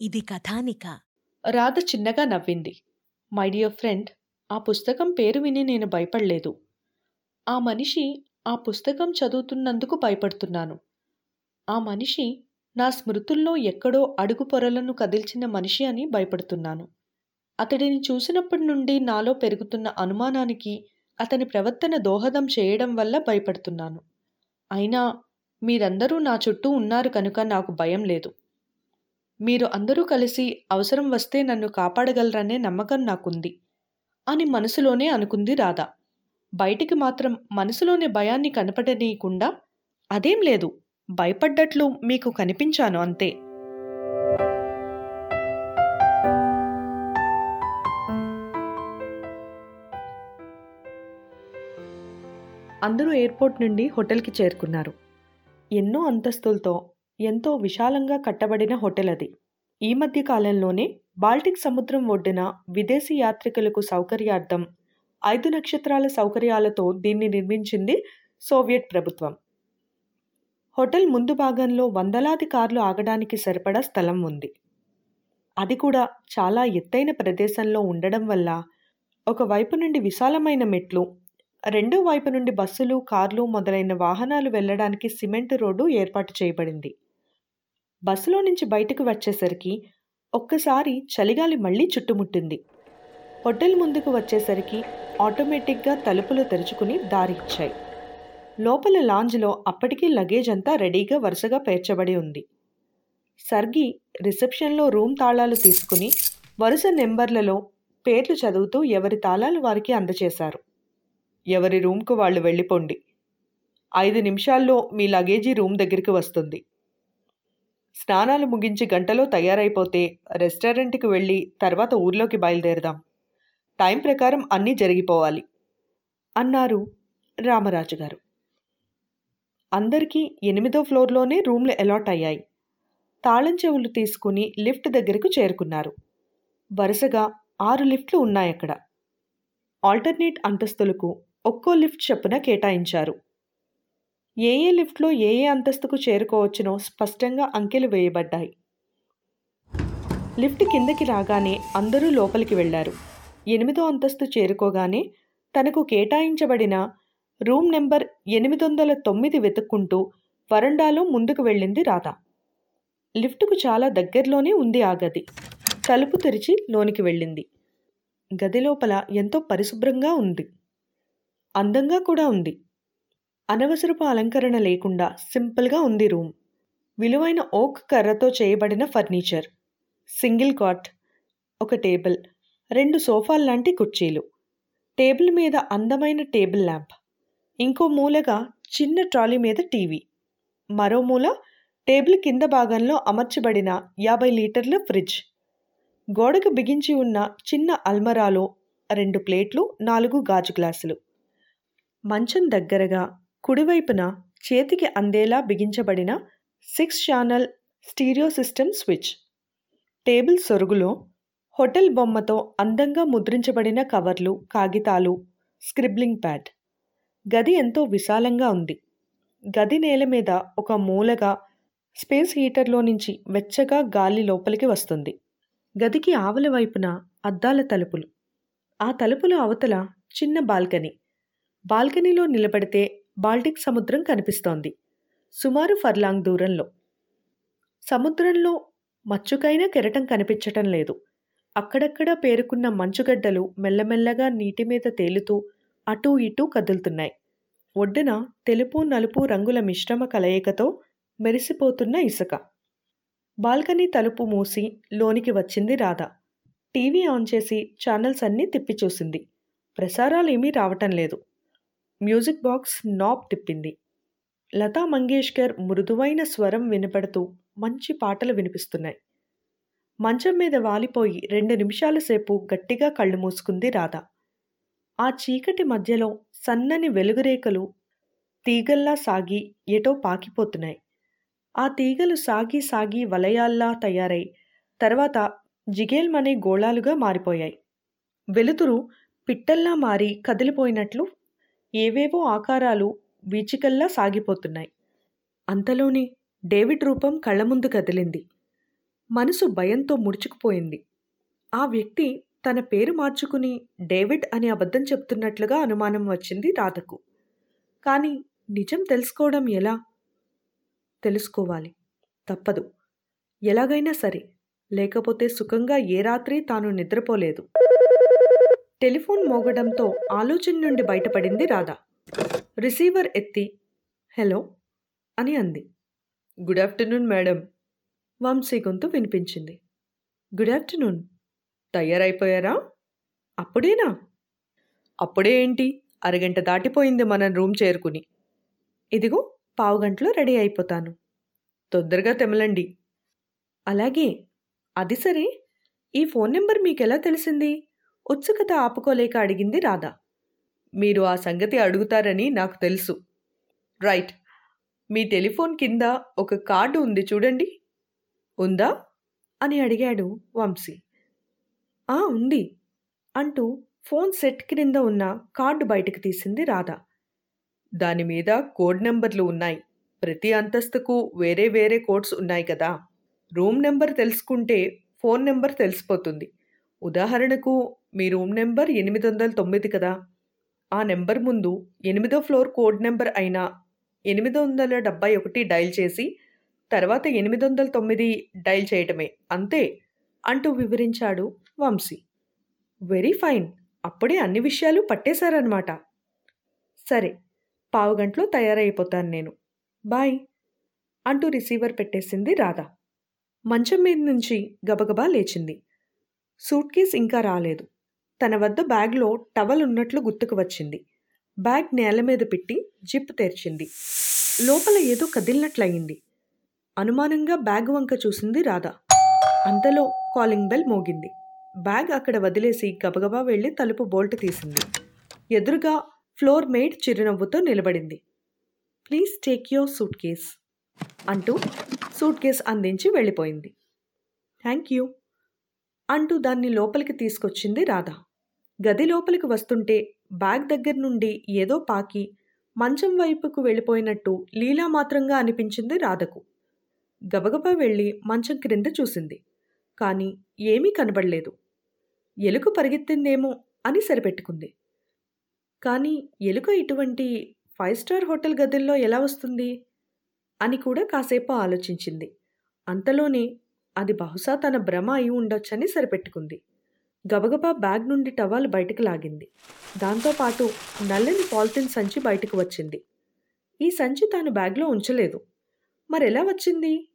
ఇది కథానిక. రాధ చిన్నగా నవ్వింది. మై డియర్ ఫ్రెండ్ ఆ పుస్తకం పేరు విని నేను భయపడలేదు. ఆ మనిషి ఆ పుస్తకం చదువుతున్నందుకు భయపడుతున్నాను. ఆ మనిషి నా స్మృతుల్లో ఎక్కడో అడుగు పొరలను కదిల్చిన మనిషి అని భయపడుతున్నాను. అతడిని చూసినప్పటి నుండి నాలో పెరుగుతున్న అనుమానానికి అతని ప్రవర్తన దోహదం చేయడం వల్ల భయపడుతున్నాను. అయినా మీరందరూ నా చుట్టూ ఉన్నారు కనుక నాకు భయం లేదు. మీరు అందరూ కలిసి అవసరం వస్తే నన్ను కాపాడగలరనే నమ్మకం నాకుంది. అని మనసులోనే అనుకుంది రాధ. బయటికి మాత్రం మనసులోని భయాన్ని కనపడనీయకుండా అదేం లేదు భయపడ్డట్లు మీకు కనిపించాను అంతే. అందరూ ఎయిర్పోర్ట్ నుండి హోటల్కి చేరుకున్నారు. ఎన్నో అంతస్తులతో ఎంతో విశాలంగా కట్టబడిన హోటల్ అది. ఈ మధ్య కాలంలోనే బాల్టిక్ సముద్రం ఒడ్డున విదేశీ యాత్రికులకు సౌకర్యార్థం ఐదు నక్షత్రాల సౌకర్యాలతో దీన్ని నిర్మించింది సోవియట్ ప్రభుత్వం. హోటల్ ముందు భాగంలో వందలాది కార్లు ఆగడానికి సరిపడా స్థలం ఉంది. అది కూడా చాలా ఎత్తైన ప్రదేశంలో ఉండడం వల్ల ఒక వైపు నుండి విశాలమైన మెట్లు రెండో వైపు నుండి బస్సులు కార్లు మొదలైన వాహనాలు వెళ్ళడానికి సిమెంట్ రోడ్డు ఏర్పాటు చేయబడింది. బస్సులో నుంచి బయటకు వచ్చేసరికి ఒక్కసారి చలిగాలి మళ్ళీ చుట్టుముట్టింది. హోటల్ ముందుకు వచ్చేసరికి ఆటోమేటిక్గా తలుపులు తెరుచుకుని దారి ఇచ్చాయి. లోపల లాంజ్లో అప్పటికీ లగేజ్ అంతా రెడీగా వరుసగా పేర్చబడి ఉంది. సర్గి రిసెప్షన్లో రూమ్ తాళాలు తీసుకుని వరుస నెంబర్లలో పేర్లు చదువుతూ ఎవరి తాళాలు వారికి అందజేశారు. ఎవరి రూమ్కు వాళ్ళు వెళ్ళిపోండి. ఐదు నిమిషాల్లో మీ లగేజీ రూమ్ దగ్గరికి వస్తుంది. స్నానాలు ముగించి గంటలో తయారైపోతే రెస్టారెంట్కి వెళ్ళి తర్వాత ఊర్లోకి బయలుదేరదాం. టైం ప్రకారం అన్నీ జరిగిపోవాలి. అన్నారు రామరాజు గారు. అందరికీ ఎనిమిదో ఫ్లోర్లోనే రూమ్లు అలాట్ అయ్యాయి. తాళం చెవులు తీసుకుని లిఫ్ట్ దగ్గరకు చేరుకున్నారు. వరుసగా ఆరు లిఫ్ట్లు ఉన్నాయక్కడ. ఆల్టర్నేట్ అంతస్తులకు ఒక్కో లిఫ్ట్ చొప్పున కేటాయించారు. ఏ ఏ లిఫ్ట్లో ఏ ఏ అంతస్తుకు చేరుకోవచ్చునో స్పష్టంగా అంకెలు వేయబడ్డాయి. లిఫ్ట్ కిందకి రాగానే అందరూ లోపలికి వెళ్ళారు ఎనిమిదో అంతస్తు చేరుకోగానే తనకు కేటాయించబడిన రూమ్ నెంబర్ ఎనిమిది వందల తొమ్మిది వెతుక్కుంటూ వరండాలో ముందుకు వెళ్ళింది రాధ. లిఫ్టుకు చాలా దగ్గరలోనే ఉంది ఆ గది. తలుపు తెరిచి లోనికి వెళ్ళింది. గది లోపల ఎంతో పరిశుభ్రంగా ఉంది. అందంగా కూడా ఉంది. అనవసరపు అలంకరణ లేకుండా సింపుల్గా ఉంది రూమ్. విలువైన ఓక్ కర్రతో చేయబడిన ఫర్నిచర్. సింగిల్ కాట్ ఒక టేబుల్ రెండు సోఫాల్ లాంటి కుర్చీలు. టేబుల్ మీద అందమైన టేబుల్ ల్యాంప్. ఇంకో మూలగా చిన్న ట్రాలీ మీద టీవీ. మరో మూల టేబుల్ కింద భాగంలో అమర్చబడిన యాభై లీటర్ల ఫ్రిడ్జ్. గోడకు బిగించి ఉన్న చిన్న అల్మరాలో రెండు ప్లేట్లు నాలుగు గాజు గ్లాసులు. మంచం దగ్గరగా కుడివైపున చేతికి అందేలా బిగించబడిన six channel stereo system switch. Table సొరుగులో hotel బొమ్మతో అందంగా ముద్రించబడిన కవర్లు కాగితాలు స్క్రిబ్లింగ్ ప్యాడ్. గది ఎంతో విశాలంగా ఉంది. గది నేల మీద ఒక మూలగా స్పేస్ హీటర్లో నుంచి వెచ్చగా గాలి లోపలికి వస్తుంది. గదికి ఆవల వైపున అద్దాల తలుపులు. ఆ తలుపుల అవతల చిన్న బాల్కనీ. బాల్కనీలో నిలబడితే బాల్టిక్ సముద్రం కనిపిస్తోంది. సుమారు ఫర్లాంగ్ దూరంలో. సముద్రంలో మచ్చుకైనా కెరటం కనిపించటం లేదు. అక్కడక్కడ పేరుకున్న మంచుగడ్డలు మెల్లమెల్లగా నీటి మీద తేలుతూ అటూ ఇటూ కదులుతున్నాయి. ఒడ్డున తెలుపు నలుపు రంగుల మిశ్రమ కలయికతో మెరిసిపోతున్న ఇసుక. బాల్కనీ తలుపు మూసి లోనికి వచ్చింది రాధ. టీవీ ఆన్ చేసి ఛానల్స్ అన్నీ తిప్పి చూసింది ప్రసారాలు ఏమీ రావటం లేదు. మ్యూజిక్ బాక్స్ నాబ్ తిప్పింది. లతా మంగేష్కర్ మృదువైన స్వరం వినపడుతూ మంచి పాటలు వినిపిస్తున్నాయి. మంచం మీద వాలిపోయి రెండు నిమిషాల సేపు గట్టిగా కళ్ళు మూసుకుంది రాధ. ఆ చీకటి మధ్యలో సన్నని వెలుగురేఖలు తీగల్లా సాగి ఎటో పాకిపోతున్నాయి. ఆ తీగలు సాగి సాగి వలయాల్లా తయారై తర్వాత జిగేల్మనే గోళాలుగా మారిపోయాయి. వెలుతురు పిట్టల్లా మారి కదిలిపోయినట్లు ఏవేవో ఆకారాలు వీచికల్లా సాగిపోతున్నాయి. అంతలోనే డేవిడ్ రూపం కళ్ళ ముందు కదిలింది. మనసు భయంతో ముడుచుకుపోయింది. ఆ వ్యక్తి తన పేరు మార్చుకుని డేవిడ్ అని అబద్ధం చెప్తున్నట్లుగా అనుమానం వచ్చింది రాధకు. కానీ నిజం తెలుసుకోవడం ఎలా? తెలుసుకోవాలి. తప్పదు. ఎలాగైనా సరే లేకపోతే సుఖంగా ఏ రాత్రి తాను నిద్రపోలేదు. టెలిఫోన్ మోగడంతో ఆలోచన నుండి బయటపడింది రాధ. రిసీవర్ ఎత్తి హలో అని అంది. Good afternoon madam. వంశీ గొంతు వినిపించింది. Good afternoon. తయారైపోయారా? అప్పుడేనా. అప్పుడే ఏంటి? అరగంట దాటిపోయింది మనం రూమ్ చేరుకుని. ఇదిగో పావుగంటలో రెడీ అయిపోతాను. తొందరగా తెమలండి. అలాగే అది సరే. ఈ ఫోన్ నెంబర్ మీకెలా తెలిసింది? ఉత్సుకత ఆపుకోలేక అడిగింది రాధా. మీరు ఆ సంగతి అడుగుతారని నాకు తెలుసు. రైట్. మీ టెలిఫోన్ కింద ఒక కార్డు ఉంది చూడండి. ఉందా? అని అడిగాడు వంశీ. ఆ ఉంది అంటూ ఫోన్ సెట్ క్రింద ఉన్న కార్డు బయటకు తీసింది రాధ. దాని మీద కోడ్ నెంబర్లు ఉన్నాయి. ప్రతి అంతస్తుకు వేరే వేరే కోడ్స్ ఉన్నాయి కదా. రూమ్ నెంబర్ తెలుసుకుంటే ఫోన్ నెంబర్ తెలిసిపోతుంది. ఉదాహరణకు మీ రూమ్ నెంబర్ ఎనిమిది వందల తొమ్మిది కదా? ఆ నెంబర్ ముందు ఎనిమిదో ఫ్లోర్ కోడ్ నెంబర్ అయిన ఎనిమిది వందల డెబ్బై ఒకటి డయల్ చేసి తర్వాత ఎనిమిది వందల తొమ్మిది డయల్ చేయటమే అంతే అంటూ వివరించాడు వంశీ. వెరీ ఫైన్ అప్పుడే అన్ని విషయాలు పట్టేశారనమాట సరే పావుగంటలో తయారైపోతాను నేను. బాయ్ అంటూ రిసీవర్ పెట్టేసింది రాధ. మంచం మీద నుంచి గబగబా లేచింది. సూట్ కేస్ ఇంకా రాలేదు. తన వద్ద బ్యాగ్లో టవల్ ఉన్నట్లు గుర్తుకు వచ్చింది. బ్యాగ్ నేల మీద పెట్టి జిప్ తెరిచింది. లోపల ఏదో కదిలినట్లయింది. అనుమానంగా బ్యాగ్ వంక చూసింది రాధ. అంతలో కాలింగ్ బెల్ మోగింది. బ్యాగ్ అక్కడ వదిలేసి గబగబా వెళ్ళి తలుపు బోల్ట్ తీసింది. ఎదురుగా ఫ్లోర్ మేడ్ చిరునవ్వుతో నిలబడింది. Please take your suitcase అంటూ సూట్ కేస్ అందించి వెళ్ళిపోయింది. థ్యాంక్ యూ అంటూ దాన్ని లోపలికి తీసుకొచ్చింది రాధ. గది లోపలికి వస్తుంటే బ్యాగ్ దగ్గర నుండి ఏదో పాకి మంచం వైపుకు వెళ్ళిపోయినట్టు లీలా మాత్రంగా అనిపించింది రాధకు. గబగబా వెళ్ళి మంచం క్రింద చూసింది. కానీ ఏమీ కనబడలేదు. ఎలుక పరిగెత్తిందేమో అని సరిపెట్టుకుంది. కానీ ఎలుక ఇటువంటి ఫైవ్ స్టార్ హోటల్ గదుల్లో ఎలా వస్తుంది? అని కూడా కాసేపు ఆలోచించింది. అంతలోనే అది బహుశా తన భ్రమ అయి ఉండొచ్చని సరిపెట్టుకుంది. గబగబా బ్యాగ్ నుండి టవాల్ బయటకు లాగింది. దాంతోపాటు నల్లని పాలిథిన్ సంచి బయటకు వచ్చింది. ఈ సంచి తాను బ్యాగ్లో ఉంచలేదు. మరెలా వచ్చింది?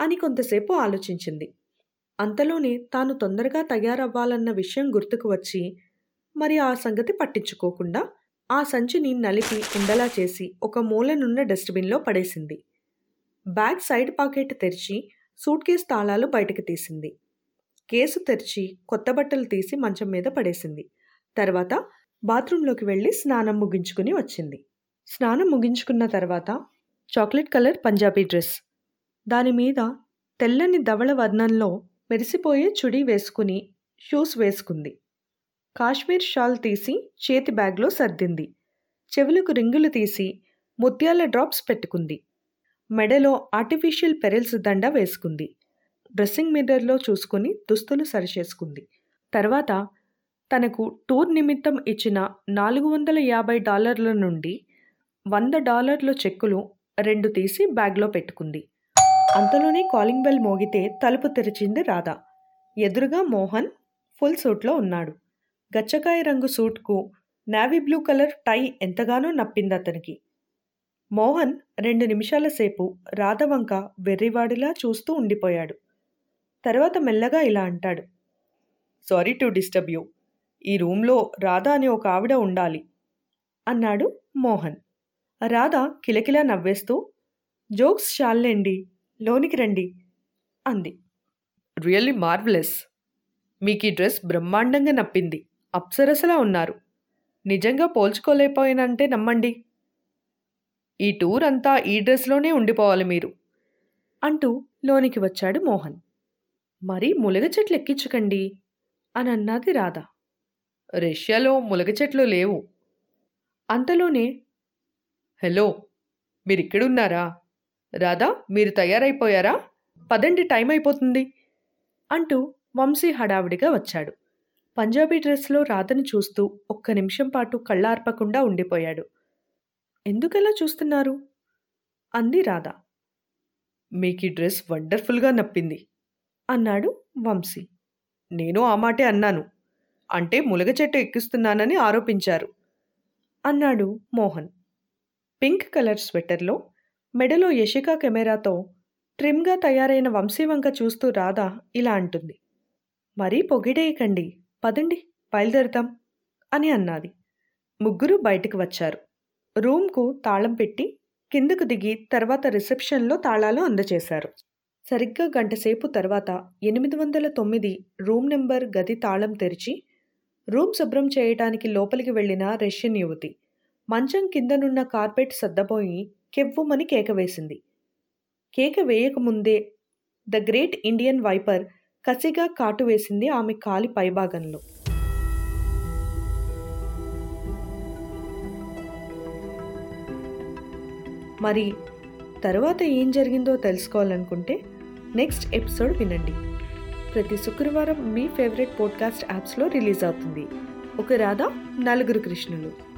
అని కొంతసేపు ఆలోచించింది. అంతలోనే తాను తొందరగా తయారవ్వాలన్న విషయం గుర్తుకు వచ్చి మరి ఆ సంగతి పట్టించుకోకుండా ఆ సంచిని నలిపి ఉండలా చేసి ఒక మూలనున్న డస్ట్బిన్లో పడేసింది. బ్యాగ్ సైడ్ పాకెట్ తెరిచి సూట్ కేస్ తాళాలు బయటకు తీసింది. కేసు తెరిచి కొత్త బట్టలు తీసి మంచం మీద పడేసింది. తర్వాత బాత్రూంలోకి వెళ్ళి స్నానం ముగించుకుని వచ్చింది. స్నానం ముగించుకున్న తర్వాత చాక్లెట్ కలర్ పంజాబీ డ్రెస్. దాని మీద తెల్లని ధవళ వర్ణంలో మెరిసిపోయే చుడి వేసుకుని షూస్ వేసుకుంది. కాశ్మీర్ షాల్ తీసి చేతి బ్యాగ్లో సర్దింది. చెవులకు రింగులు తీసి ముత్యాల డ్రాప్స్ పెట్టుకుంది. మెడలో ఆర్టిఫిషియల్ పెరల్స్ దండ వేసుకుంది. డ్రెస్సింగ్ మిర్రర్లో చూసుకుని దుస్తులు సరిచేసుకుంది. తర్వాత తనకు టూర్ నిమిత్తం ఇచ్చిన నాలుగు వందల యాభై డాలర్ల నుండి వంద డాలర్ల చెక్కులు రెండు తీసి బ్యాగ్లో పెట్టుకుంది. అంతలోనే కాలింగ్ బెల్ మోగితే తలుపు తెరిచింది రాధా. ఎదురుగా మోహన్ ఫుల్ సూట్లో ఉన్నాడు. గచ్చకాయ రంగు సూట్కు నావీ బ్లూ కలర్ టై ఎంతగానో నప్పింది అతనికి. మోహన్ రెండు నిమిషాల సేపు రాధవంక వెర్రివాడిలా చూస్తూ ఉండిపోయాడు. తర్వాత మెల్లగా ఇలా అంటాడు. Sorry to disturb you. ఈ రూమ్లో రాధ అనే ఒక ఆవిడ ఉండాలి అన్నాడు మోహన్. రాధ కిలకిలా నవ్వేస్తూ జోక్స్ చాలండి లోనికి రండి అంది. Really marvellous. మీకు ఈ డ్రెస్ బ్రహ్మాండంగా నప్పింది. అప్సరసలా ఉన్నారు. నిజంగా పోల్చుకోలేకపోయినంటే నమ్మండి. ఈ టూర్ అంతా ఈ డ్రెస్లోనే ఉండిపోవాలి మీరు అంటూ లోనికి వచ్చాడు మోహన్. మరీ ములగ చెట్లు ఎక్కించకండి అని అన్నది రాధ. రష్యాలో ములగ చెట్లు లేవు. అంతలోనే హలో మీరిక్కడున్నారా? రాధా మీరు తయారైపోయారా? పదండి టైం అయిపోతుంది అంటూ వంశీ హడావిడిగా వచ్చాడు. పంజాబీ డ్రెస్లో రాధను చూస్తూ ఒక్క నిమిషం పాటు కళ్ళార్పకుండా ఉండిపోయాడు. ఎందుకలా చూస్తున్నారు? అంది రాధ. మీకు ఈ డ్రెస్ వండర్ఫుల్గా నప్పింది. అన్నాడు వంశీ. నేను ఆ మాటే అన్నాను. అంటే ములగ చెట్టు ఎక్కిస్తున్నానని ఆరోపించారు అన్నాడు మోహన్. పింక్ కలర్ స్వెటర్లో మెడలో యశికా కెమెరాతో ట్రిమ్గా తయారైన వంశీవంక చూస్తూ రాధా ఇలా అంటుంది. మరీ పొగిడేయకండి. పదండి బయలుదేరుతాం అని అన్నది. ముగ్గురు బయటికి వచ్చారు. రూమ్కు తాళం పెట్టి కిందకు దిగి తర్వాత రిసెప్షన్లో తాళాలు అందజేశారు సరిగ్గా గంటసేపు తర్వాత ఎనిమిది వందల తొమ్మిది రూమ్ నెంబర్ గది తాళం తెరిచి రూమ్ శుభ్రం చేయటానికి లోపలికి వెళ్ళిన రష్యన్ యువతి. మంచం కిందనున్న కార్పెట్ సద్దబోయి కెవ్వుమని కేక వేసింది. కేక వేయకముందే ద గ్రేట్ ఇండియన్ వైపర్ కసిగా కాటు వేసింది ఆమె కాలి పైభాగంలో. మరి తర్వాత ఏం జరిగిందో తెలుసుకోవాలనుకుంటే నెక్స్ట్ ఎపిసోడ్ వినండి. ప్రతి శుక్రవారం మీ ఫేవరెట్ పోడ్కాస్ట్ యాప్స్లో రిలీజ్ అవుతుంది. ఒక రాధా నలుగురు కృష్ణులు.